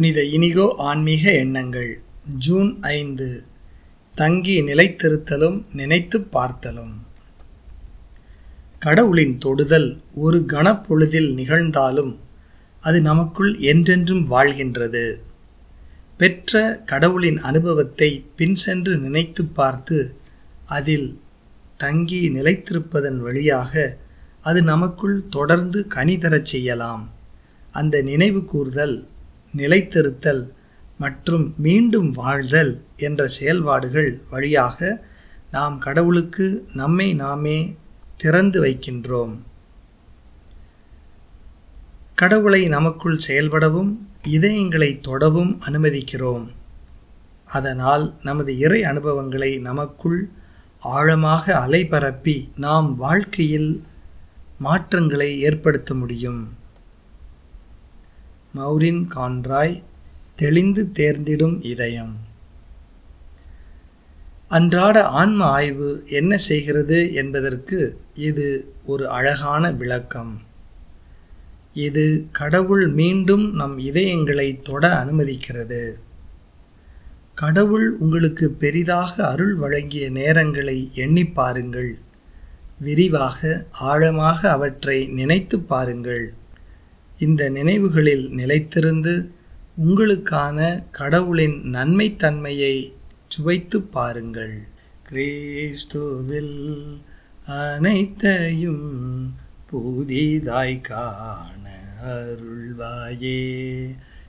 புனித இனிகோ ஆன்மீக எண்ணங்கள். ஜூன் ஐந்து. தங்கி நிலைத்திருத்தலும் நினைத்துப் பார்த்தலும். கடவுளின் தொடுதல் ஒரு கணப்பொழுதில் நிகழ்ந்தாலும் அது நமக்குள் என்றென்றும் வாழ்கின்றது. பெற்ற கடவுளின் அனுபவத்தை பின் சென்று நினைத்து பார்த்து அதில் தங்கி நிலைத்திருப்பதன் வழியாக அது நமக்குள் தொடர்ந்து கனிதரச் செய்யலாம். அந்த நினைவு கூர்தல் நிலைத்திருத்தல் மற்றும் மீண்டும் வாழ்தல் என்ற செயல்பாடுகள் வழியாக நாம் கடவுளுக்கு நம்மை நாமே திறந்து வைக்கின்றோம். கடவுளை நமக்குள் செயல்படவும் இதயங்களை தொடவும் அனுமதிக்கிறோம். அதனால் நமது இறை அனுபவங்களை நமக்குள் ஆழமாக அலைபரப்பி நாம் வாழ்க்கையில் மாற்றங்களை ஏற்படுத்த முடியும். மௌரின் கான்ராய் தெளிந்து தேர்ந்திடும் இதயம். அன்றாட ஆன்ம ஆய்வு என்ன செய்கிறது என்பதற்கு இது ஒரு அழகான விளக்கம். இது கடவுள் மீண்டும் நம் இதயங்களை தொட அனுமதிக்கிறது. கடவுள் உங்களுக்கு பெரிதாக அருள் வழங்கிய நேரங்களை எண்ணி பாருங்கள். விரிவாக ஆழமாக அவற்றை நினைத்து பாருங்கள். இந்த நினைவுகளில் நிலைத்திருந்து உங்களுக்கான கடவுளின் நன்மைத்தன்மையை சுவைத்து பாருங்கள். கிறிஸ்துவில் அனைத்தையும் புதிதாய் காண அருள்வாயே.